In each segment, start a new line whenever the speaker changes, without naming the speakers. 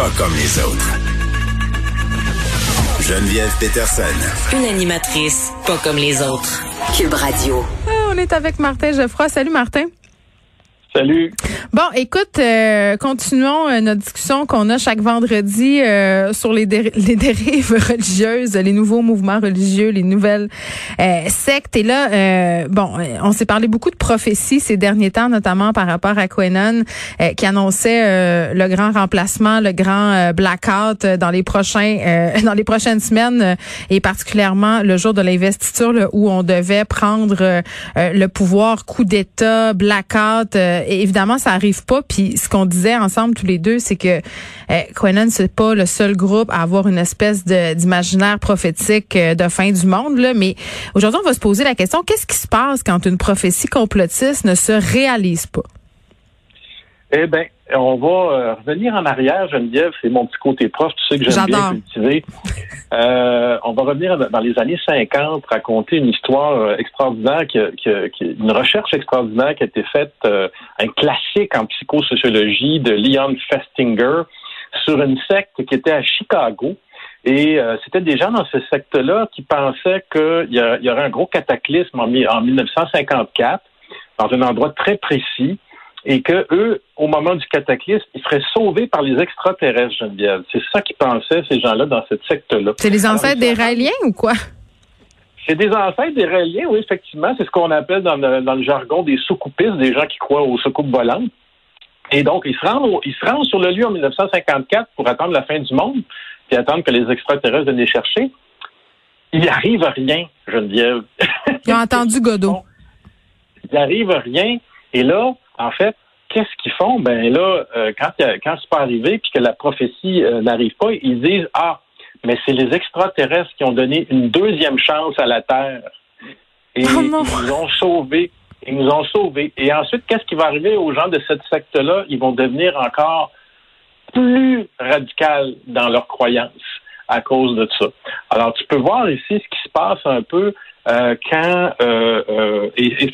pas comme les autres. Geneviève Peterson.
Une animatrice pas comme les autres. Cube Radio.
Ah, on est avec Martin Geoffroy. Salut Martin.
Salut.
Bon, écoute, euh, continuons euh, notre discussion qu'on a chaque vendredi euh, sur les, les dérives religieuses, les nouveaux mouvements religieux, les nouvelles sectes. Et là, bon, on s'est parlé beaucoup de prophéties ces derniers temps, notamment par rapport à Quenon, qui annonçait le grand remplacement, le grand blackout dans les prochains, dans les prochaines semaines, et particulièrement le jour de l'investiture où on devait prendre le pouvoir, coup d'État, blackout évidemment, ça arrive pas. Puis ce qu'on disait ensemble tous les deux, c'est que euh, Quenon, c'est pas le seul groupe à avoir une espèce d'imaginaire prophétique euh, de fin du monde. Là. Mais aujourd'hui, on va se poser la question qu'est-ce qui se passe quand une prophétie complotiste ne se réalise pas?
Eh bien, on va euh, revenir en arrière, Geneviève, c'est mon petit côté prof, tu sais que j'aime bien cultiver. Euh, on va revenir dans les années 50, raconter une histoire euh, extraordinaire, qui, une recherche extraordinaire qui a été faite, un classique en psychosociologie de Leon Festinger sur une secte qui était à Chicago. Et c'était des gens dans ce secte-là qui pensaient qu'il y, y, aurait un gros cataclysme en, en 1954 dans un endroit très précis et que eux, au moment du cataclysme, ils seraient sauvés par les extraterrestres, Geneviève. C'est ça qu'ils pensaient, ces gens-là, dans cette secte-là.
C'est les ancêtres des Raéliens ou quoi?
C'est des ancêtres des Raéliens, oui, effectivement. C'est ce qu'on appelle dans le, jargon des soukoupistes, des gens qui croient aux soucoupes volantes. Et donc, ils se, rendent ils se rendent sur le lieu en 1954 pour attendre la fin du monde, puis attendre que les extraterrestres viennent les chercher. Il arrive rien, Geneviève.
Ils ont entendu Godot.
Il arrive rien. Et là, en fait, qu'est-ce qu'ils font? Ben là, euh, quand, quand c'est pas arrivé puis que la prophétie euh, n'arrive pas, ils disent Ah, mais c'est les extraterrestres qui ont donné une deuxième chance à la Terre. Et oh ils nous ont sauvés. Ils nous ont sauvés. Et ensuite, qu'est-ce qui va arriver aux gens de cette secte-là? Ils vont devenir encore plus radicaux dans leurs croyances à cause de ça. Alors, tu peux voir ici ce qui se passe un peu euh, quand euh, euh, et,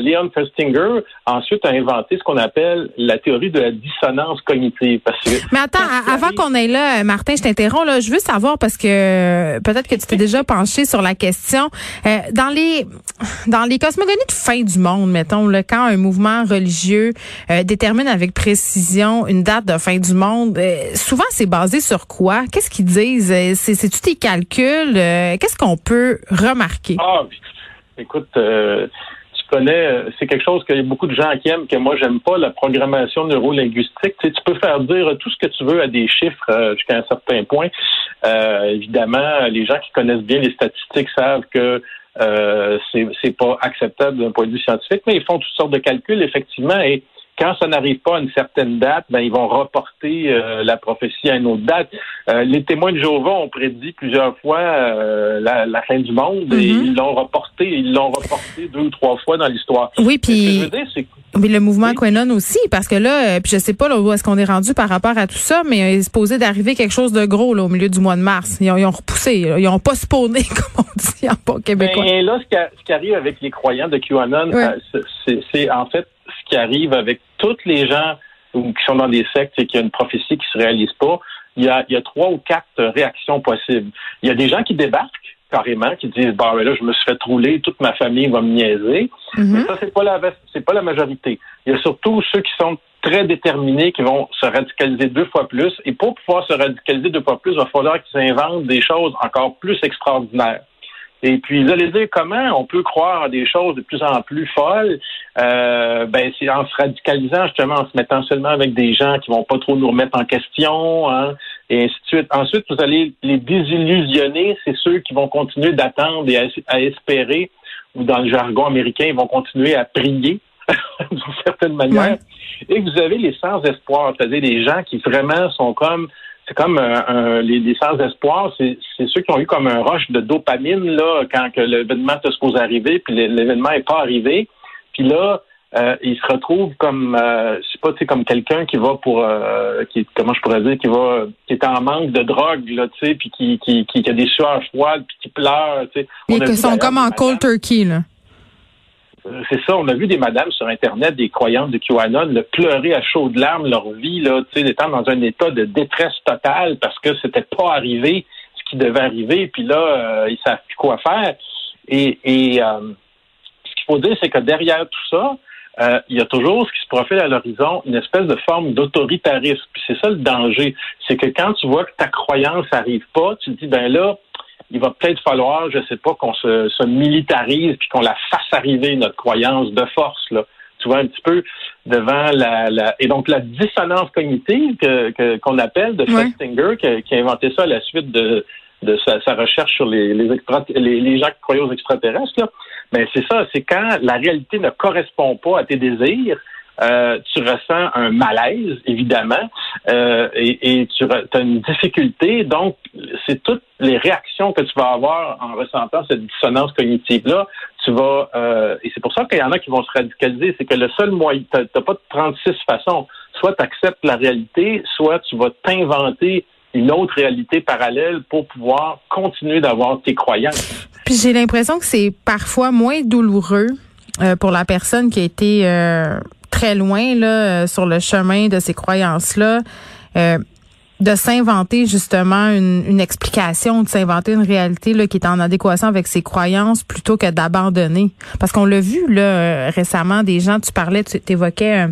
Leon Festinger ensuite a inventé ce qu'on appelle la théorie de la dissonance cognitive. Parce que
Mais attends, avant qu'on aille là, Martin, je t'interromps là, je veux savoir parce que peut-être que tu t'es déjà penché sur la question dans les dans les cosmogonies de fin du monde, mettons, là, quand un mouvement religieux détermine avec précision une date de fin du monde, souvent c'est basé sur quoi? Qu'est-ce qu'ils disent? C'est c'est-tu tes calculs? Qu'est-ce qu'on peut remarquer?
Ah, écoute, euh, tu connais, euh, c'est quelque chose que beaucoup de gens qui aiment, que moi j'aime pas, la programmation neurolinguistique. Tu, tu peux faire dire tout ce que tu veux à des chiffres euh, jusqu'à un certain point. évidemment, les gens qui connaissent bien les statistiques savent que euh, c'est pas acceptable d'un point de vue scientifique, mais ils font toutes sortes de calculs, effectivement, et quand ça n'arrive pas à une certaine date, ben, ils vont reporter euh, la prophétie à une autre date. Euh, les témoins de Jéhovah ont prédit plusieurs fois euh, la, fin du monde et mm-hmm. ils l'ont reporté, ils l'ont reporté deux ou trois fois dans l'histoire.
Oui, puis mais le mouvement Quenon aussi, parce que là, puis je sais pas là, où est-ce qu'on est rendu par rapport à tout ça, mais il est supposé d'arriver quelque chose de gros là, au milieu du mois de mars. Ils ont, repoussé, ils ont pas spawné, comme on dit en bon québécois.
Et là, ce qui, arrive avec les croyants de QAnon, c'est en fait qui arrive avec tous les gens qui sont dans des sectes et qui a une prophétie qui se réalise pas, il y a, il y a trois ou quatre réactions possibles. Il y a des gens qui débarquent carrément, qui disent bah ben là, je me suis fait rouler, toute ma famille va me niaiser. Mm-hmm. Mais ça, c'est pas la c'est pas la majorité. Il y a surtout ceux qui sont très déterminés, qui vont se radicaliser deux fois plus. Et pour pouvoir se radicaliser deux fois plus, il va falloir qu'ils inventent des choses encore plus extraordinaires. Et puis, vous allez dire comment on peut croire à des choses de plus en plus folles? Euh, ben, c'est en se radicalisant justement, en se mettant seulement avec des gens qui vont pas trop nous remettre en question, hein, et ainsi de suite. Ensuite, vous allez les désillusionner. C'est ceux qui vont continuer d'attendre et à, espérer, ou dans le jargon américain, ils vont continuer à prier d'une certaine manière. Et vous avez les sans-espoir, c'est-à-dire les gens qui vraiment sont comme c'est comme euh, les, les sans espoir, c'est ceux qui ont eu comme un rush de dopamine là quand l'événement est supposé arriver, puis l'événement n'est pas arrivé. Puis là, euh, ils se retrouvent comme euh, je sais pas, tu sais, comme quelqu'un qui va pour euh, qui comment je pourrais dire, qui va qui est en manque de drogue, là, tu sais, puis qui, qui, qui, a des sueurs froides, puis qui pleure, tu sais.
Ils sont comme en cold turkey, là.
C'est ça, on a vu des madames sur Internet, des croyantes de QAnon, le pleurer à chaudes larmes leur vie, là, tu sais, étant dans un état de détresse totale parce que c'était pas arrivé ce qui devait arriver, puis là, euh, ils savent plus quoi faire. Et, et euh, ce qu'il faut dire, c'est que derrière tout ça, euh, il y a toujours ce qui se profile à l'horizon, une espèce de forme d'autoritarisme. Puis c'est ça le danger. C'est que quand tu vois que ta croyance n'arrive pas, tu te dis, ben là, il va peut-être falloir, je sais pas, qu'on se, se, militarise puis qu'on la fasse arriver, notre croyance de force, là. Tu vois, un petit peu devant la, la et donc la dissonance cognitive que, qu'on appelle de Festinger, qui, a inventé ça à la suite de, de sa, sa recherche sur les, les, les, les gens qui croyaient aux extraterrestres, là. Mais c'est ça, c'est quand la réalité ne correspond pas à tes désirs, euh, tu ressens un malaise, évidemment, euh, et, et, tu as une difficulté. Donc, c'est toutes les réactions que tu vas avoir en ressentant cette dissonance cognitive-là. Tu vas, euh, et c'est pour ça qu'il y en a qui vont se radicaliser. C'est que le seul moyen, tu n'as pas de 36 façons. Soit tu acceptes la réalité, soit tu vas t'inventer une autre réalité parallèle pour pouvoir continuer d'avoir tes croyances.
Puis j'ai l'impression que c'est parfois moins douloureux euh, pour la personne qui a été euh, très loin là euh, sur le chemin de ces croyances là. de s'inventer justement une, une, explication, de s'inventer une réalité là, qui est en adéquation avec ses croyances plutôt que d'abandonner. Parce qu'on l'a vu là récemment, des gens, tu parlais, tu évoquais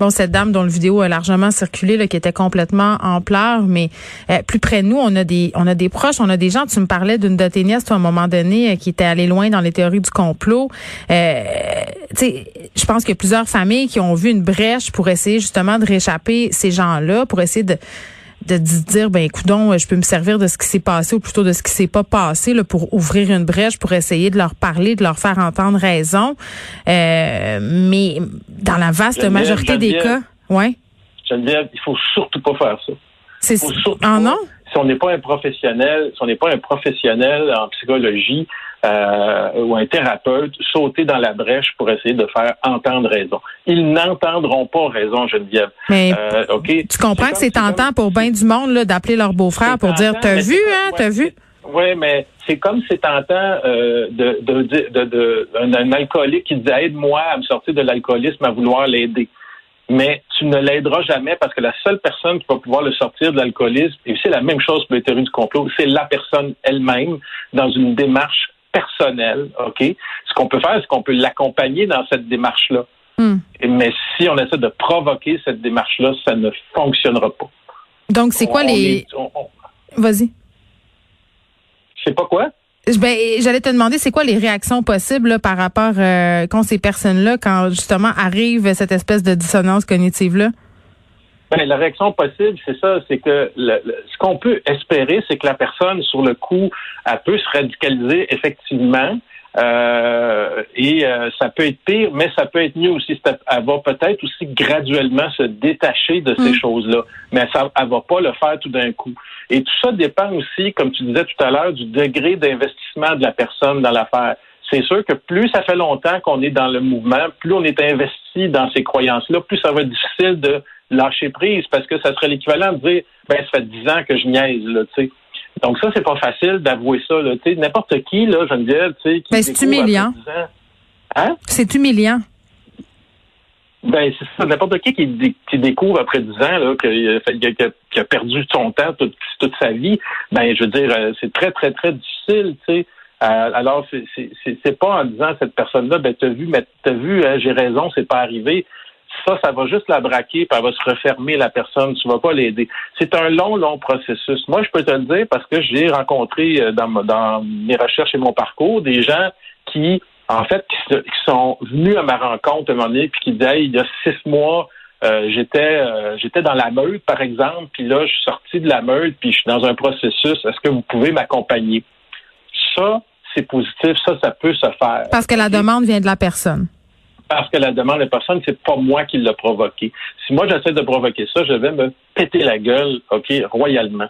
bon, cette dame dont le vidéo a largement circulé, là, qui était complètement en pleurs, mais euh, plus près de nous, on a des on a des proches, on a des gens. Tu me parlais d'une de tes nièces, toi, à un moment donné, euh, qui était allée loin dans les théories du complot. Euh, je pense qu'il y a plusieurs familles qui ont vu une brèche pour essayer justement de réchapper ces gens-là, pour essayer de de dire ben écoutons je peux me servir de ce qui s'est passé ou plutôt de ce qui s'est pas passé là, pour ouvrir une brèche pour essayer de leur parler de leur faire entendre raison. Euh, mais dans la vaste majorité des cas ouais.
Geneviève il faut surtout pas faire ça.
C'est ah non?
Si on n'est pas un professionnel si on n'est pas un professionnel en psychologie euh, ou un thérapeute sauter dans la brèche pour essayer de faire entendre raison. Ils n'entendront pas raison, Geneviève.
Mais euh, tu comprends que c'est tentant pour bien du monde d'appeler leur beau-frère pour dire T'as vu, hein, t'as vu?
Oui, mais c'est comme c'est tentant euh, de, de, de, de, un, alcoolique qui dit aide-moi à me sortir de l'alcoolisme, à vouloir l'aider. Mais tu ne l'aideras jamais parce que la seule personne qui va pouvoir le sortir de l'alcoolisme, et c'est la même chose pour les théories du complot, c'est la personne elle-même dans une démarche personnel, OK? Ce qu'on peut faire, c'est qu'on peut l'accompagner dans cette démarche-là. Hmm. Mais si on essaie de provoquer cette démarche-là, ça ne fonctionnera pas.
Donc, c'est quoi les... Vas-y.
C'est pas quoi?
Ben, j'allais te demander, c'est quoi les réactions possibles par rapport euh, quand ces personnes-là, quand justement arrive cette espèce de dissonance cognitive-là?
Ben, la réaction possible, c'est ça, c'est que ce qu'on peut espérer, c'est que la personne, sur le coup, elle peut se radicaliser effectivement. Euh, et euh, ça peut être pire, mais ça peut être mieux aussi. Elle va peut-être aussi graduellement se détacher de ces mm. choses-là, mais ça, elle va pas le faire tout d'un coup. Et tout ça dépend aussi, comme tu disais tout à l'heure, du degré d'investissement de la personne dans l'affaire. C'est sûr que plus ça fait longtemps qu'on est dans le mouvement, plus on est investi dans ces croyances-là, plus ça va être difficile de lâcher prise parce que ça serait l'équivalent de dire ben ça fait dix ans que je niaise là, tu sais. Donc ça c'est pas facile d'avouer ça là, tu sais n'importe qui là, Geneviève, tu sais qui
Mais c'est humiliant.
Hein?
C'est humiliant.
Ben, c'est ça. N'importe qui qui, découvre après dix ans là, qu'il a, perdu son temps toute, toute, sa vie, ben, je veux dire, euh, c'est très, très, très difficile, tu sais. Euh, alors, c'est pas en disant à cette personne-là, ben, t'as vu, mais t'as vu, hein, j'ai raison, c'est pas arrivé ça, ça va juste la braquer, puis elle va se refermer la personne. Tu vas pas l'aider. C'est un long, long processus. Moi, je peux te le dire parce que j'ai rencontré euh, dans, dans mes recherches et mon parcours des gens qui, en fait, qui, sont venus à ma rencontre à un moment donné, puis qui disaient, il y a six mois, euh, j'étais euh, j'étais dans la meute, par exemple, puis là, je suis sorti de la meute, puis je suis dans un processus. Est-ce que vous pouvez m'accompagner? Ça, c'est positif. Ça, ça peut se faire.
Parce que la demande vient de la personne
parce que la demande de personne, c'est pas moi qui l'ai provoqué. Si moi j'essaie de provoquer ça, je vais me péter la gueule, OK, royalement.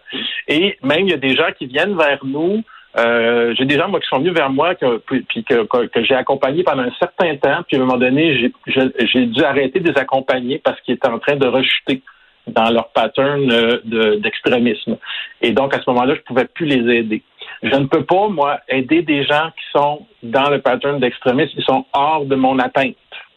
Et même il y a des gens qui viennent vers nous. Euh, j'ai des gens moi qui sont venus vers moi que, que, j'ai accompagné pendant un certain temps, puis à un moment donné, j'ai dû arrêter de les accompagner parce qu'ils étaient en train de rechuter dans leur pattern euh, d'extrémisme. Et donc, à ce moment-là, je pouvais plus les aider. Je ne peux pas, moi, aider des gens qui sont dans le pattern d'extrémisme, ils sont hors de mon atteinte.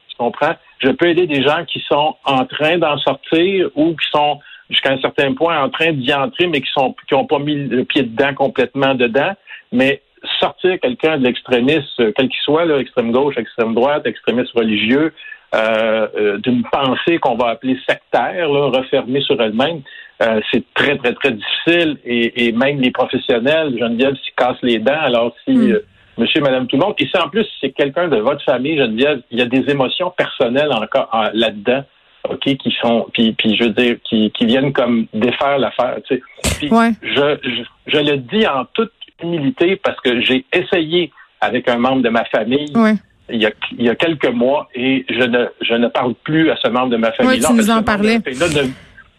Tu comprends? Je peux aider des gens qui sont en train d'en sortir ou qui sont jusqu'à un certain point en train d'y entrer, mais qui sont qui n'ont pas mis le pied dedans complètement dedans. Mais sortir quelqu'un de l'extrémisme, quel qu'il soit, là, extrême gauche, extrême droite, extrémiste religieux, euh, euh, d'une pensée qu'on va appeler sectaire, là, refermée sur elle-même, euh, c'est très, très, très difficile. Et, et, même les professionnels, Geneviève, s'y cassent les dents. Alors, si mm. euh, monsieur, madame, tout le monde, et si en plus c'est quelqu'un de votre famille, Geneviève, il y a des émotions personnelles encore là-dedans. OK, qui sont, puis, puis je veux dire, qui, qui viennent comme défaire l'affaire, tu sais. Puis
ouais.
je, je, je, le dis en toute humilité parce que j'ai essayé avec un membre de ma famille
ouais
il y, a, il y a quelques mois et je ne, je ne parle plus à ce membre de ma famille.
Oui, tu nous en parlais.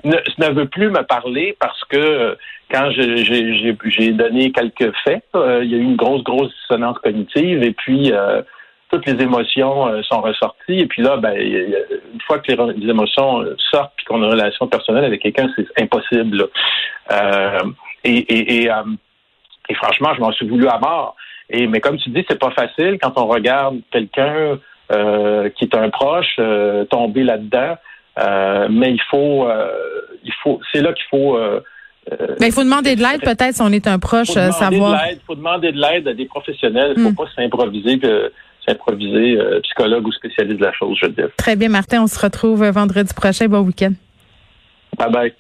Ne, ne, veut plus me parler parce que euh, quand j'ai donné quelques faits, euh, il y a eu une grosse, grosse dissonance cognitive et puis euh, toutes les émotions sont ressorties. Et puis là, ben, une fois que les, émotions sortent puis qu'on a une relation personnelle avec quelqu'un, c'est impossible. et, et, franchement, je m'en suis voulu à mort. Et mais comme tu dis, c'est pas facile quand on regarde quelqu'un qui est un proche tomber là-dedans. Euh, mais il faut, euh, il faut, c'est là qu'il faut. Euh,
mais il faut demander de l'aide peut-être si on est un proche, faut savoir.
Il faut demander de l'aide à des professionnels. Il ne faut hmm. pas s'improviser s'improviser psychologue ou spécialiste de la chose, je veux dire.
Très bien, Martin. On se retrouve vendredi prochain. Bon week-end.
Bye bye.